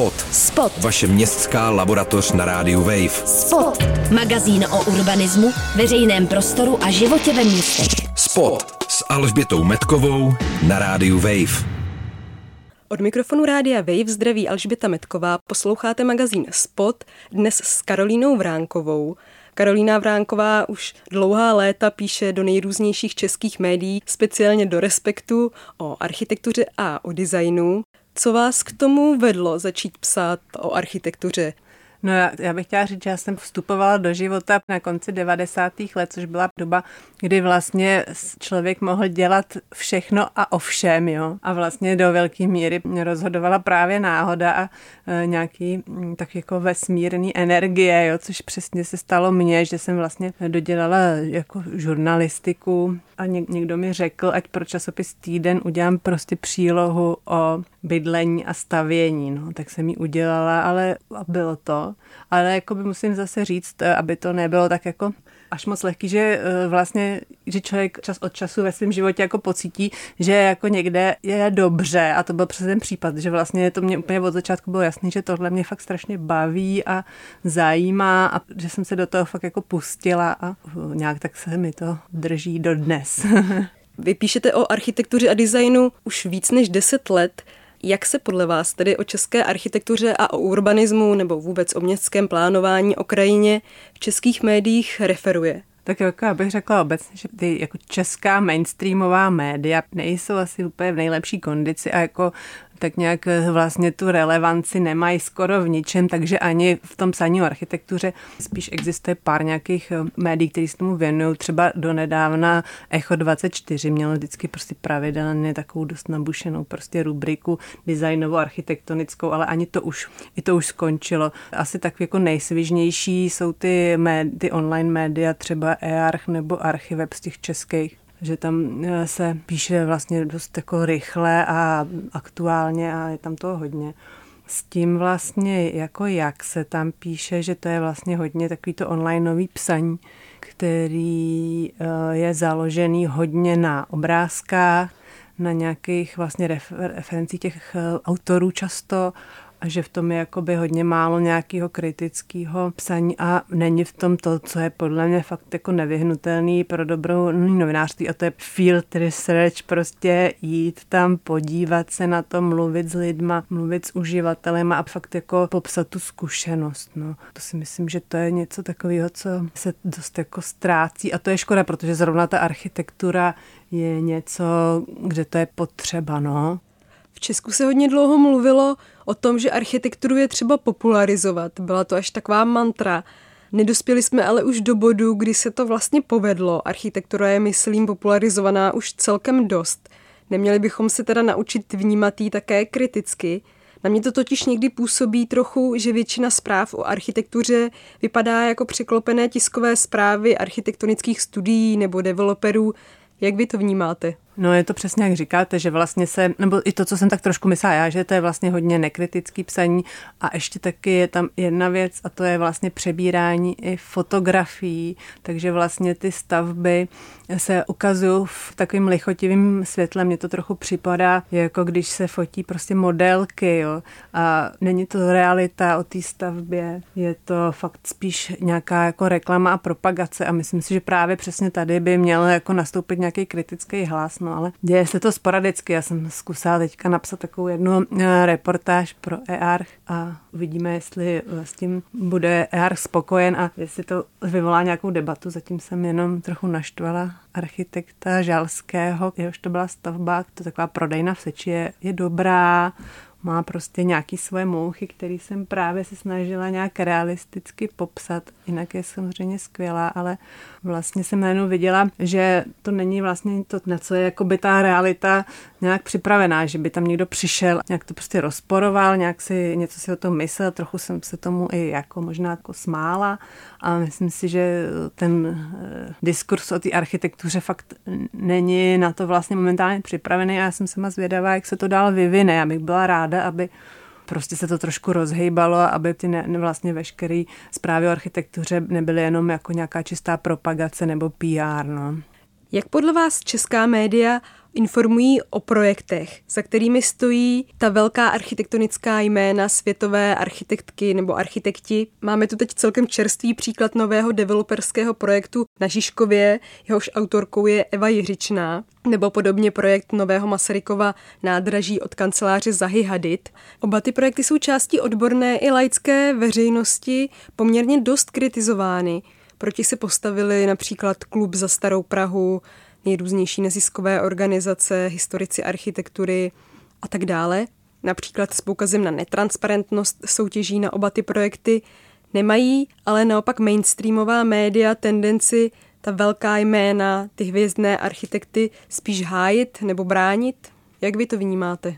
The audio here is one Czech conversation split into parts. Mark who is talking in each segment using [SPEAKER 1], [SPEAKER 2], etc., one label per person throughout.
[SPEAKER 1] Spot.
[SPEAKER 2] Spot.
[SPEAKER 1] Vaše městská laboratoř na rádiu Wave.
[SPEAKER 2] Spot. Magazín o urbanismu, veřejném prostoru a životě ve městech.
[SPEAKER 1] Spot s Alžbětou Metkovou na rádiu Wave.
[SPEAKER 3] Od mikrofonu rádia Wave zdraví Alžběta Metková, posloucháte magazín Spot, dnes s Karolínou Vránkovou. Karolína Vránková už dlouhá léta píše do nejrůznějších českých médií, speciálně do Respektu, o architektuře a o designu. Co vás k tomu vedlo začít psát o architektuře?
[SPEAKER 4] No já, já bych chtěla říct, že já jsem vstupovala do života na konci 90. let, což byla doba, kdy vlastně člověk mohl dělat všechno a ovšem, jo. A vlastně do velké míry rozhodovala právě náhoda a e, nějaký m, tak jako vesmírný energie, jo, což přesně se stalo mně, že jsem vlastně dodělala jako žurnalistiku a něk, někdo mi řekl, ať pro časopis Týden udělám prostě přílohu o bydlení a stavění, no, tak jsem ji udělala, ale bylo to. Ale jako by musím zase říct, eh, aby to nebylo tak jako až moc lehký, že eh, vlastně, že člověk čas od času ve svém životě jako pocítí, že jako někde je dobře a to byl přesně ten případ, že vlastně to mě úplně od začátku bylo jasný, že tohle mě fakt strašně baví a zajímá a že jsem se do toho fakt jako pustila a nějak tak se mi to drží do dnes.
[SPEAKER 3] Vy píšete o architektuře a designu už víc než 10 let. Jak se podle vás tedy o české architektuře a o urbanismu nebo vůbec o městském plánování o krajině v českých médiích referuje?
[SPEAKER 4] Tak jako já bych řekla obecně, že ty jako česká mainstreamová média nejsou asi úplně v nejlepší kondici a jako tak nějak eh, vlastně tu relevanci nemají skoro v ničem, takže ani v tom psaní o architektuře spíš existuje pár nějakých eh, médií, které se tomu věnují. Třeba donedávna Echo 24 mělo vždycky prostě pravidelně takovou dost nabušenou prostě rubriku designovou architektonickou, ale ani to už, i to už skončilo. Asi tak jako nejsvižnější jsou ty, médi, ty online média, třeba EARCH nebo Archiveb z těch českých že tam eh, se píše vlastně dost jako rychle a aktuálně a je tam toho hodně. S tím vlastně jako jak se tam píše, že to je vlastně hodně takový to online nový psaní, který eh, je založený hodně na obrázkách, na nějakých vlastně referencích těch eh, autorů často a že v tom je jakoby hodně málo nějakého kritického psaní a není v tom to, co je podle mě fakt jako nevyhnutelný pro dobrou novinářství a to je field research, prostě jít tam, podívat se na to, mluvit s lidma, mluvit s uživatelem a fakt jako popsat tu zkušenost. No. To si myslím, že to je něco takového, co se dost jako ztrácí a to je škoda, protože zrovna ta architektura je něco, kde to je potřeba, no.
[SPEAKER 3] V Česku se hodně dlouho mluvilo o tom, že architekturu je třeba popularizovat. Byla to až taková mantra. Nedospěli jsme ale už do bodu, kdy se to vlastně povedlo. Architektura je, myslím, popularizovaná už celkem dost. Neměli bychom se teda naučit vnímat ji také kriticky. Na mě to totiž někdy působí trochu, že většina zpráv o architektuře vypadá jako překlopené tiskové zprávy architektonických studií nebo developerů. Jak vy to vnímáte?
[SPEAKER 4] No je to přesně jak říkáte, že vlastně se, nebo i to, co jsem tak trošku myslela já, že to je vlastně hodně nekritický psaní. A ještě taky je tam jedna věc a to je vlastně přebírání i fotografií, takže vlastně ty stavby se ukazují v takovým lichotivým světle, mně to trochu připadá, jako když se fotí prostě modelky, jo, a není to realita o té stavbě, je to fakt spíš nějaká jako reklama a propagace. A myslím si, že právě přesně tady by měl jako nastoupit nějaký kritický hlas, no ale děje se to sporadicky. Já jsem zkusila teďka napsat takovou jednu eh, reportáž pro EARCH a uvidíme, jestli eh, s tím bude EARCH spokojen a jestli to vyvolá nějakou debatu. Zatím jsem jenom trochu naštvala architekta Žalského, jehož to byla stavba, to taková prodejna v Seči je, je dobrá, má prostě nějaký svoje mouchy, který jsem právě se snažila nějak realisticky popsat. Jinak je samozřejmě skvělá, ale vlastně jsem najednou viděla, že to není vlastně to, na co je jako by ta realita nějak připravená, že by tam někdo přišel, nějak to prostě rozporoval, nějak si něco si o tom myslel, trochu jsem se tomu i jako možná jako smála a myslím si, že ten eh, diskurs o té architektuře fakt není na to vlastně momentálně připravený a já jsem sama zvědavá, jak se to dál vyvine. Já bych byla ráda, aby prostě se to trošku rozhejbalo, aby ty ne, vlastně veškeré zprávy o architektuře nebyly jenom jako nějaká čistá propagace nebo PR. No.
[SPEAKER 3] Jak podle vás česká média informují o projektech, za kterými stojí ta velká architektonická jména světové architektky nebo architekti. Máme tu teď celkem čerstvý příklad nového developerského projektu na Žižkově, jehož autorkou je Eva Jiřičná, nebo podobně projekt nového Masarykova nádraží od kanceláře Zahy Hadid. Oba ty projekty jsou částí odborné i laické veřejnosti poměrně dost kritizovány. Proti se postavili například Klub za starou Prahu, nejrůznější neziskové organizace, historici architektury a tak dále. Například s poukazem na netransparentnost soutěží na oba ty projekty nemají, ale naopak mainstreamová média tendenci ta velká jména, ty hvězdné architekty spíš hájit nebo bránit? Jak vy to vnímáte?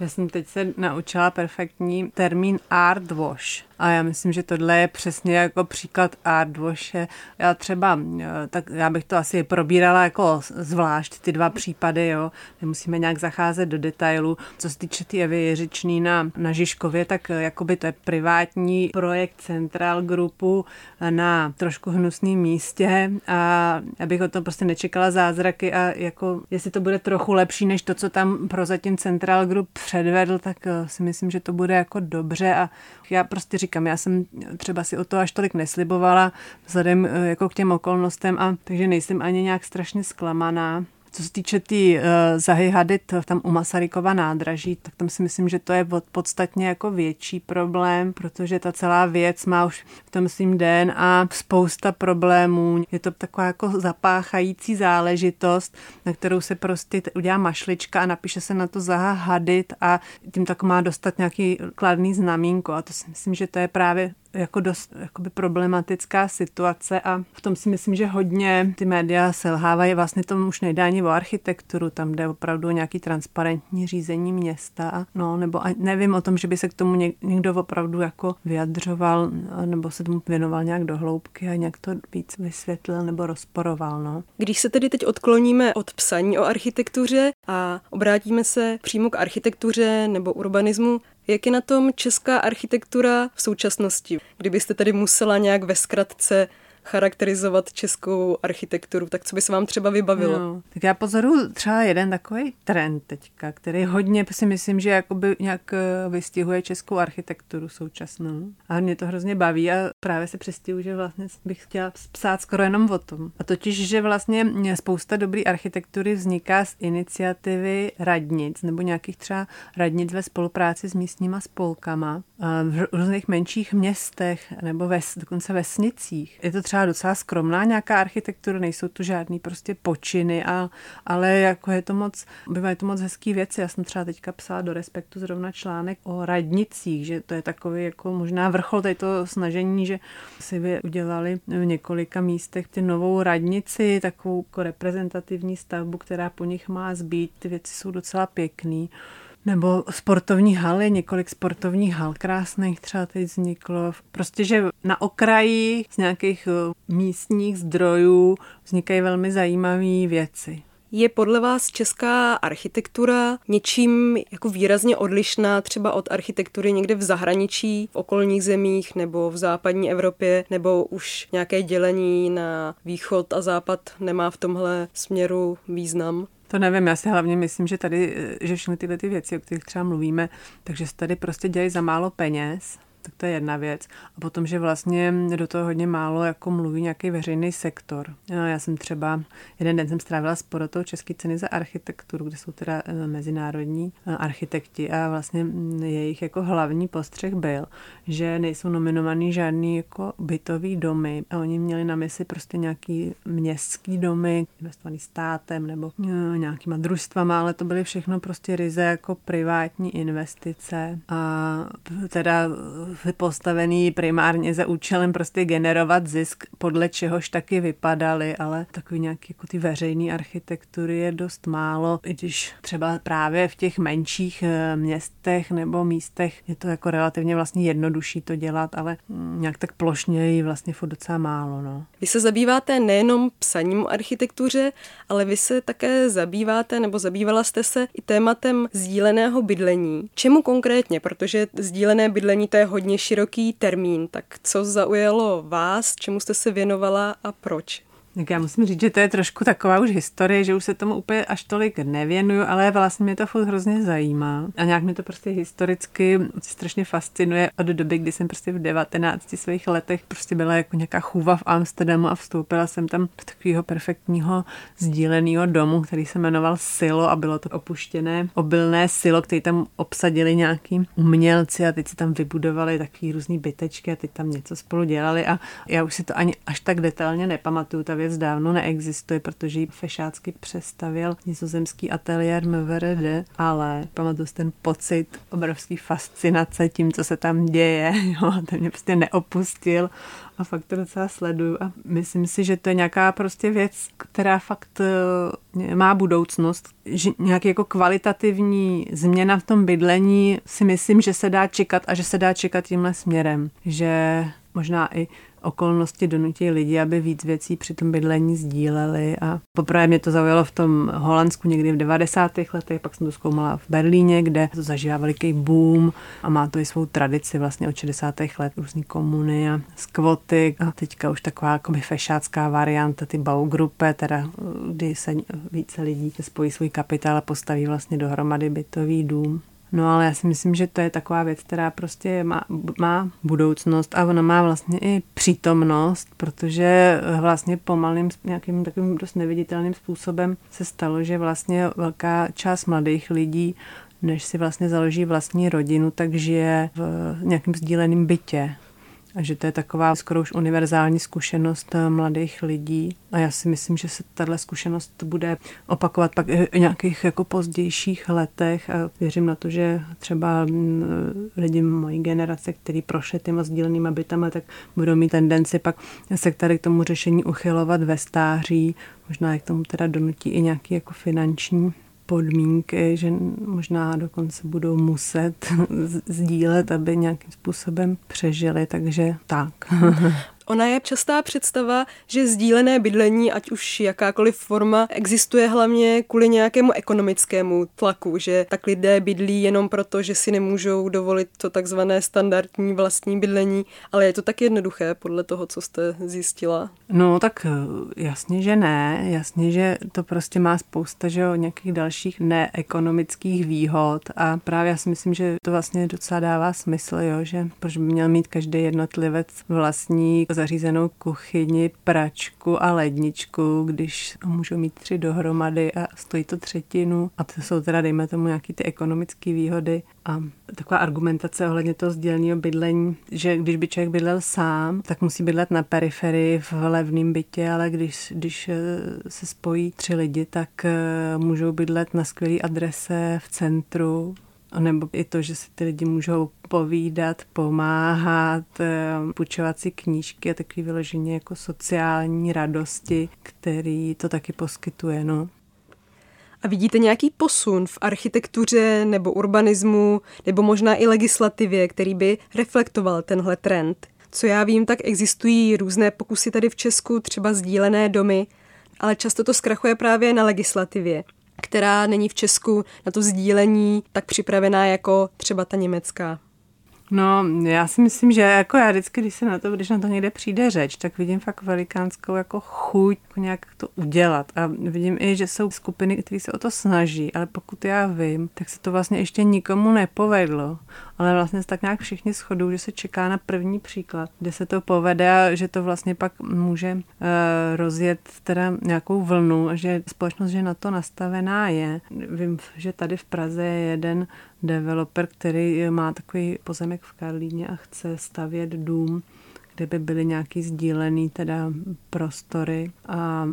[SPEAKER 4] Já jsem teď se naučila perfektní termín art wash. A já myslím, že tohle je přesně jako příklad washe. Já třeba, eh, tak já bych to asi probírala jako zvlášť ty dva případy, jo. Nemusíme nějak zacházet do detailu. Co se týče ty Evy Jeřičný na, na Žižkově, tak eh, jakoby to je privátní projekt Central Groupu na trošku hnusném místě a já bych o tom prostě nečekala zázraky a jako jestli to bude trochu lepší než to, co tam prozatím Central Group předvedl, tak eh, si myslím, že to bude jako dobře a já prostě říkám, já jsem třeba si o to až tolik neslibovala vzhledem eh, jako k těm okolnostem a takže nejsem ani nějak strašně zklamaná. Co se týče té tý, uh, Zahy Hadid tam u Masarykova nádraží, tak tam si myslím, že to je podstatně jako větší problém, protože ta celá věc má už v tom svým den a spousta problémů. Je to taková jako zapáchající záležitost, na kterou se prostě udělá mašlička a napíše se na to Zaha Hadid a tím tak má dostat nějaký kladný znamínko a to si myslím, že to je právě jako dost jakoby problematická situace a v tom si myslím, že hodně ty média selhávají. Vlastně tomu už nejde ani o architekturu, tam jde opravdu o nějaký transparentní řízení města. A no, nebo nevím o tom, že by se k tomu někdo opravdu jako vyjadřoval nebo se tomu věnoval nějak do hloubky a nějak to víc vysvětlil nebo rozporoval. No.
[SPEAKER 3] Když se tedy teď odkloníme od psaní o architektuře a obrátíme se přímo k architektuře nebo urbanismu, jak je na tom česká architektura v současnosti? Kdybyste tady musela nějak ve zkratce charakterizovat českou architekturu, tak co by se vám třeba vybavilo? No,
[SPEAKER 4] tak já pozoruju třeba jeden takový trend teďka, který hodně si myslím, že jakoby nějak eh, vystihuje českou architekturu současnou. A mě to hrozně baví a právě se přestěhu, že vlastně bych chtěla psát skoro jenom o tom. A totiž, že vlastně spousta dobrý architektury vzniká z iniciativy radnic nebo nějakých třeba radnic ve spolupráci s místníma spolkama v různých menších městech nebo ves, dokonce vesnicích. Je to třeba docela skromná nějaká architektura, nejsou to žádný prostě počiny, a, ale jako je to moc, bývají to moc hezký věci. Já jsem třeba teďka psala do Respektu zrovna článek o radnicích, že to je takový jako možná vrchol tady to snažení, že si vy udělali v několika místech ty novou radnici, takovou jako reprezentativní stavbu, která po nich má zbýt. Ty věci jsou docela pěkný. Nebo sportovní haly, několik sportovních hal krásných třeba teď vzniklo. Prostě, že na okraji z nějakých eh, místních zdrojů vznikají velmi zajímavé věci.
[SPEAKER 3] Je podle vás česká architektura něčím jako výrazně odlišná třeba od architektury někde v zahraničí, v okolních zemích nebo v západní Evropě, nebo už nějaké dělení na východ a západ nemá v tomhle směru význam?
[SPEAKER 4] To nevím, já si hlavně myslím, že tady, že všechny tyhle ty věci, o kterých třeba mluvíme, takže se tady prostě dělají za málo peněz tak to je jedna věc. A potom, že vlastně do toho hodně málo jako mluví nějaký veřejný sektor. Já jsem třeba, jeden den jsem strávila s porotou České ceny za architekturu, kde jsou teda eh, mezinárodní eh, architekti a vlastně mm, jejich jako hlavní postřeh byl, že nejsou nominovaný žádný jako bytový domy a oni měli na mysli prostě nějaký městský domy, investovaný státem nebo eh, nějakýma družstvama, ale to byly všechno prostě ryze jako privátní investice a teda postavený primárně za účelem prostě generovat zisk, podle čehož taky vypadaly, ale takový nějaký jako ty veřejné architektury je dost málo, i když třeba právě v těch menších eh, městech nebo místech je to jako relativně vlastně jednodušší to dělat, ale mm, nějak tak plošně je vlastně furt docela málo. No.
[SPEAKER 3] Vy se zabýváte nejenom psaním architektuře, ale vy se také zabýváte nebo zabývala jste se i tématem sdíleného bydlení. Čemu konkrétně? Protože sdílené bydlení to je hodně hodně široký termín, tak co zaujalo vás, čemu jste se věnovala a proč?
[SPEAKER 4] Tak já musím říct, že to je trošku taková už historie, že už se tomu úplně až tolik nevěnuju, ale vlastně mě to furt hrozně zajímá. A nějak mě to prostě historicky strašně fascinuje od doby, kdy jsem prostě v 19 svých letech prostě byla jako nějaká chůva v Amsterdamu a vstoupila jsem tam do takového perfektního sdíleného domu, který se jmenoval Silo a bylo to opuštěné obilné silo, který tam obsadili nějaký umělci a teď si tam vybudovali takový různý bytečky a teď tam něco spolu dělali a já už si to ani až tak detailně nepamatuju. Ta věc dávno neexistuje, protože ji fešácky přestavil nizozemský ateliér MVRD, ale pamatuju ten pocit obrovský fascinace tím, co se tam děje. Jo, ten mě prostě neopustil a fakt to docela sleduju a myslím si, že to je nějaká prostě věc, která fakt eh, má budoucnost, že nějaký jako kvalitativní změna v tom bydlení si myslím, že se dá čekat a že se dá čekat tímhle směrem, že možná i okolnosti donutí lidi, aby víc věcí při tom bydlení sdíleli a poprvé mě to zaujalo v tom Holandsku někdy v 90. letech, pak jsem to zkoumala v Berlíně, kde to zažívá veliký boom a má to i svou tradici vlastně od 60. let, různý komuny a skvoty a teďka už taková jakoby fešácká varianta, ty Baugruppe, teda kdy se více lidí spojí svůj kapitál a postaví vlastně dohromady bytový dům. No ale já si myslím, že to je taková věc, která prostě má, má budoucnost a ona má vlastně i přítomnost, protože vlastně pomalým nějakým takovým dost neviditelným způsobem se stalo, že vlastně velká část mladých lidí než si vlastně založí vlastní rodinu, tak žije v nějakém sdíleném bytě. A že to je taková skoro už univerzální zkušenost eh, mladých lidí. A já si myslím, že se tahle zkušenost bude opakovat pak v nějakých jako pozdějších letech. A věřím na to, že třeba mm, lidi mojí generace, kteří prošli těma sdílenýma bytama, tak budou mít tendenci pak se tady k tomu řešení uchylovat ve stáří. Možná k tomu teda donutí i nějaký jako finanční podmínky, že možná dokonce budou muset sdílet, aby nějakým způsobem přežili, takže tak.
[SPEAKER 3] Ona je častá představa, že sdílené bydlení, ať už jakákoliv forma, existuje hlavně kvůli nějakému ekonomickému tlaku, že tak lidé bydlí jenom proto, že si nemůžou dovolit to takzvané standardní vlastní bydlení, ale je to tak jednoduché podle toho, co jste zjistila?
[SPEAKER 4] No tak eh, jasně, že ne. Jasně, že to prostě má spousta že jo, nějakých dalších neekonomických výhod a právě já si myslím, že to vlastně docela dává smysl, jo, že proč by měl mít každý jednotlivec vlastní zařízenou kuchyni, pračku a ledničku, když můžou mít tři dohromady a stojí to třetinu. A to jsou teda, dejme tomu, nějaké ty ekonomické výhody. A taková argumentace ohledně toho sdílného bydlení, že když by člověk bydlel sám, tak musí bydlet na periferii v levném bytě, ale když, když eh, se spojí tři lidi, tak eh, můžou bydlet na skvělé adrese v centru nebo i to, že si ty lidi můžou povídat, pomáhat, eh, půjčovat si knížky a takový vyloženě jako sociální radosti, který to taky poskytuje. No.
[SPEAKER 3] A vidíte nějaký posun v architektuře nebo urbanismu, nebo možná i legislativě, který by reflektoval tenhle trend? Co já vím, tak existují různé pokusy tady v Česku, třeba sdílené domy, ale často to zkrachuje právě na legislativě která není v Česku na to sdílení tak připravená jako třeba ta německá.
[SPEAKER 4] No, já si myslím, že jako já vždycky, když se na to, když na to někde přijde řeč, tak vidím fakt velikánskou jako chuť jako nějak to udělat. A vidím i, že jsou skupiny, které se o to snaží, ale pokud já vím, tak se to vlastně ještě nikomu nepovedlo. Ale vlastně se tak nějak všichni shodou, že se čeká na první příklad, kde se to povede a že to vlastně pak může uh, rozjet teda nějakou vlnu, že společnost, že na to nastavená je. Vím, že tady v Praze je jeden developer, který má takový pozemek v Karlíně a chce stavět dům kde by byly nějaký sdílený teda prostory a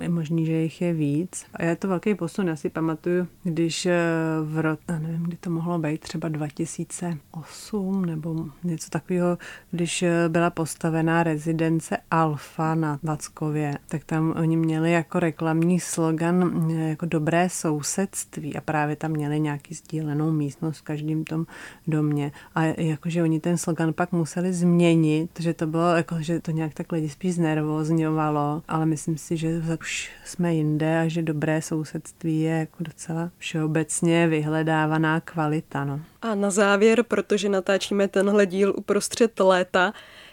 [SPEAKER 4] je možný, že jich je víc. A je to velký posun. Já si pamatuju, když eh, v rok, nevím, kdy to mohlo být, třeba 2008 nebo něco takového, když eh, byla postavená rezidence Alfa na Vackově, tak tam oni měli jako reklamní slogan eh, jako dobré sousedství a právě tam měli nějaký sdílenou místnost v každém tom domě. A jakože oni ten slogan pak museli změnit, že to bylo jako, že to nějak tak lidi spíš znervozňovalo, ale myslím si, že už jsme jinde a že dobré sousedství je jako docela všeobecně vyhledávaná kvalita. No.
[SPEAKER 3] A na závěr, protože natáčíme tenhle díl uprostřed léta,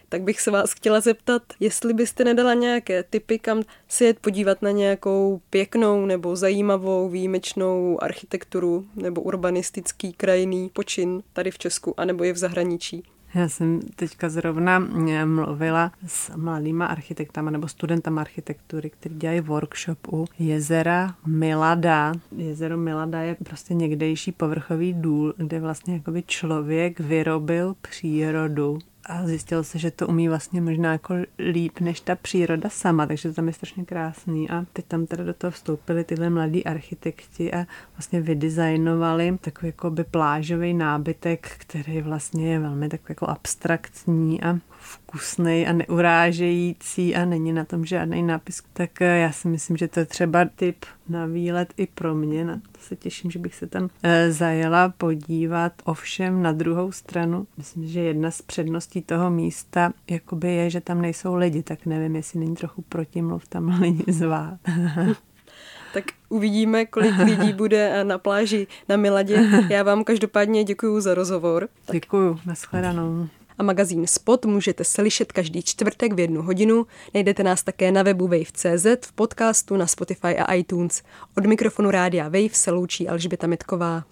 [SPEAKER 3] tak bych se vás chtěla zeptat, jestli byste nedala nějaké typy, kam si jet podívat na nějakou pěknou nebo zajímavou výjimečnou architekturu nebo urbanistický krajný počin tady v Česku, anebo je v zahraničí.
[SPEAKER 4] Já jsem teďka zrovna eh, mluvila s mladýma architektama nebo studentama architektury, kteří dělají workshop u jezera Milada. Jezero Milada je prostě někdejší povrchový důl, kde vlastně jakoby člověk vyrobil přírodu a zjistilo se, že to umí vlastně možná jako líp než ta příroda sama, takže to tam je strašně krásný. A teď tam teda do toho vstoupili tyhle mladí architekti a vlastně vydizajnovali takový jako by plážový nábytek, který vlastně je velmi takový jako abstraktní a vkusný a neurážející a není na tom žádný nápis, tak eh, já si myslím, že to je třeba typ na výlet i pro mě. Na to se těším, že bych se tam e, zajela podívat. Ovšem na druhou stranu, myslím, že jedna z předností toho místa jakoby je, že tam nejsou lidi, tak nevím, jestli není trochu protimluv tam lidi zvát.
[SPEAKER 3] tak uvidíme, kolik lidí bude eh, na pláži na Miladě. Já vám každopádně děkuji za rozhovor.
[SPEAKER 4] Děkuji, nashledanou
[SPEAKER 3] a magazín Spot můžete slyšet každý čtvrtek v jednu hodinu. Najdete nás také na webu Wave.cz, v podcastu na Spotify a iTunes. Od mikrofonu rádia Wave se loučí Alžběta Mitková.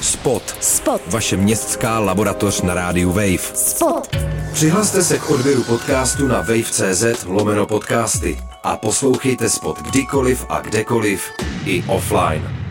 [SPEAKER 1] Spot. Spot. Vaše městská laboratoř na rádiu Wave.
[SPEAKER 2] Spot.
[SPEAKER 1] Přihlaste se k odběru podcastu na wave.cz lomeno podcasty a poslouchejte Spot kdykoliv a kdekoliv i offline.